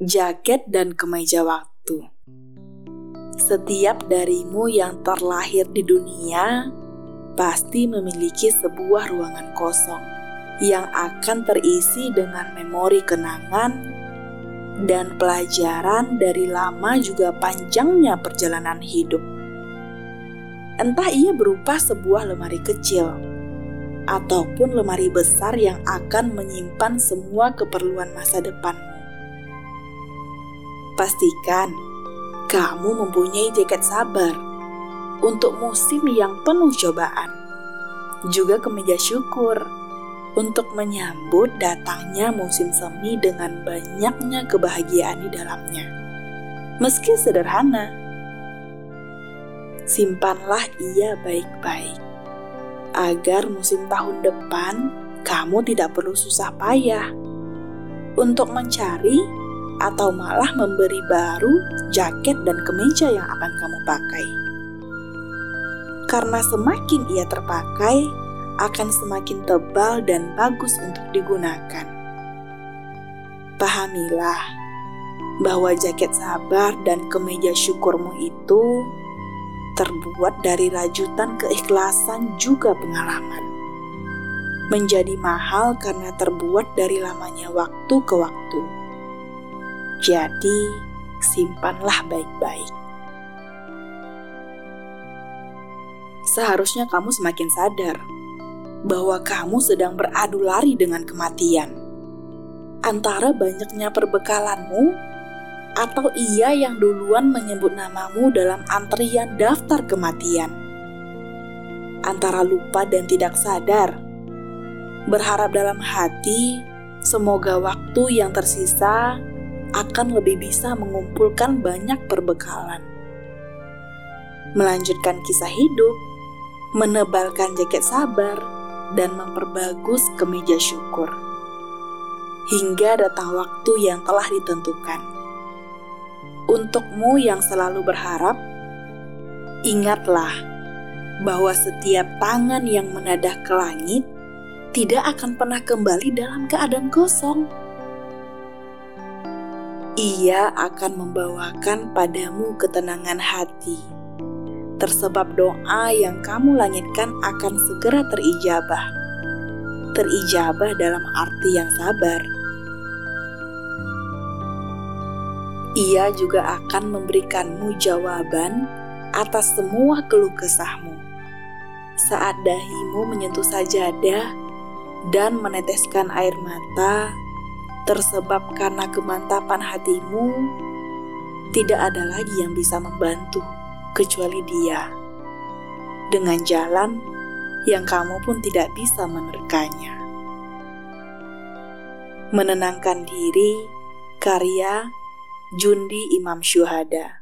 jaket dan kemeja waktu. Setiap darimu yang terlahir di dunia pasti memiliki sebuah ruangan kosong yang akan terisi dengan memori kenangan dan pelajaran dari lama juga panjangnya perjalanan hidup. Entah ia berupa sebuah lemari kecil ataupun lemari besar yang akan menyimpan semua keperluan masa depanmu. Pastikan kamu mempunyai jaket sabar untuk musim yang penuh cobaan. Juga kemeja syukur untuk menyambut datangnya musim semi dengan banyaknya kebahagiaan di dalamnya. Meski sederhana, simpanlah ia baik-baik agar musim tahun depan kamu tidak perlu susah payah untuk mencari atau malah memberi baru jaket dan kemeja yang akan kamu pakai. Karena semakin ia terpakai, akan semakin tebal dan bagus untuk digunakan. Pahamilah bahwa jaket sabar dan kemeja syukurmu itu terbuat dari rajutan keikhlasan juga pengalaman. Menjadi mahal karena terbuat dari lamanya waktu ke waktu jadi, simpanlah baik-baik. Seharusnya kamu semakin sadar bahwa kamu sedang beradu lari dengan kematian. Antara banyaknya perbekalanmu atau ia yang duluan menyebut namamu dalam antrian daftar kematian. Antara lupa dan tidak sadar, berharap dalam hati semoga waktu yang tersisa akan lebih bisa mengumpulkan banyak perbekalan. Melanjutkan kisah hidup, menebalkan jaket sabar, dan memperbagus kemeja syukur. Hingga datang waktu yang telah ditentukan. Untukmu yang selalu berharap, ingatlah bahwa setiap tangan yang menadah ke langit tidak akan pernah kembali dalam keadaan kosong ia akan membawakan padamu ketenangan hati. Tersebab doa yang kamu langitkan akan segera terijabah. Terijabah dalam arti yang sabar. Ia juga akan memberikanmu jawaban atas semua keluh kesahmu. Saat dahimu menyentuh sajadah dan meneteskan air mata, tersebab karena kemantapan hatimu, tidak ada lagi yang bisa membantu kecuali Dia. Dengan jalan yang kamu pun tidak bisa menerkanya. Menenangkan diri, karya Jundi Imam Syuhada.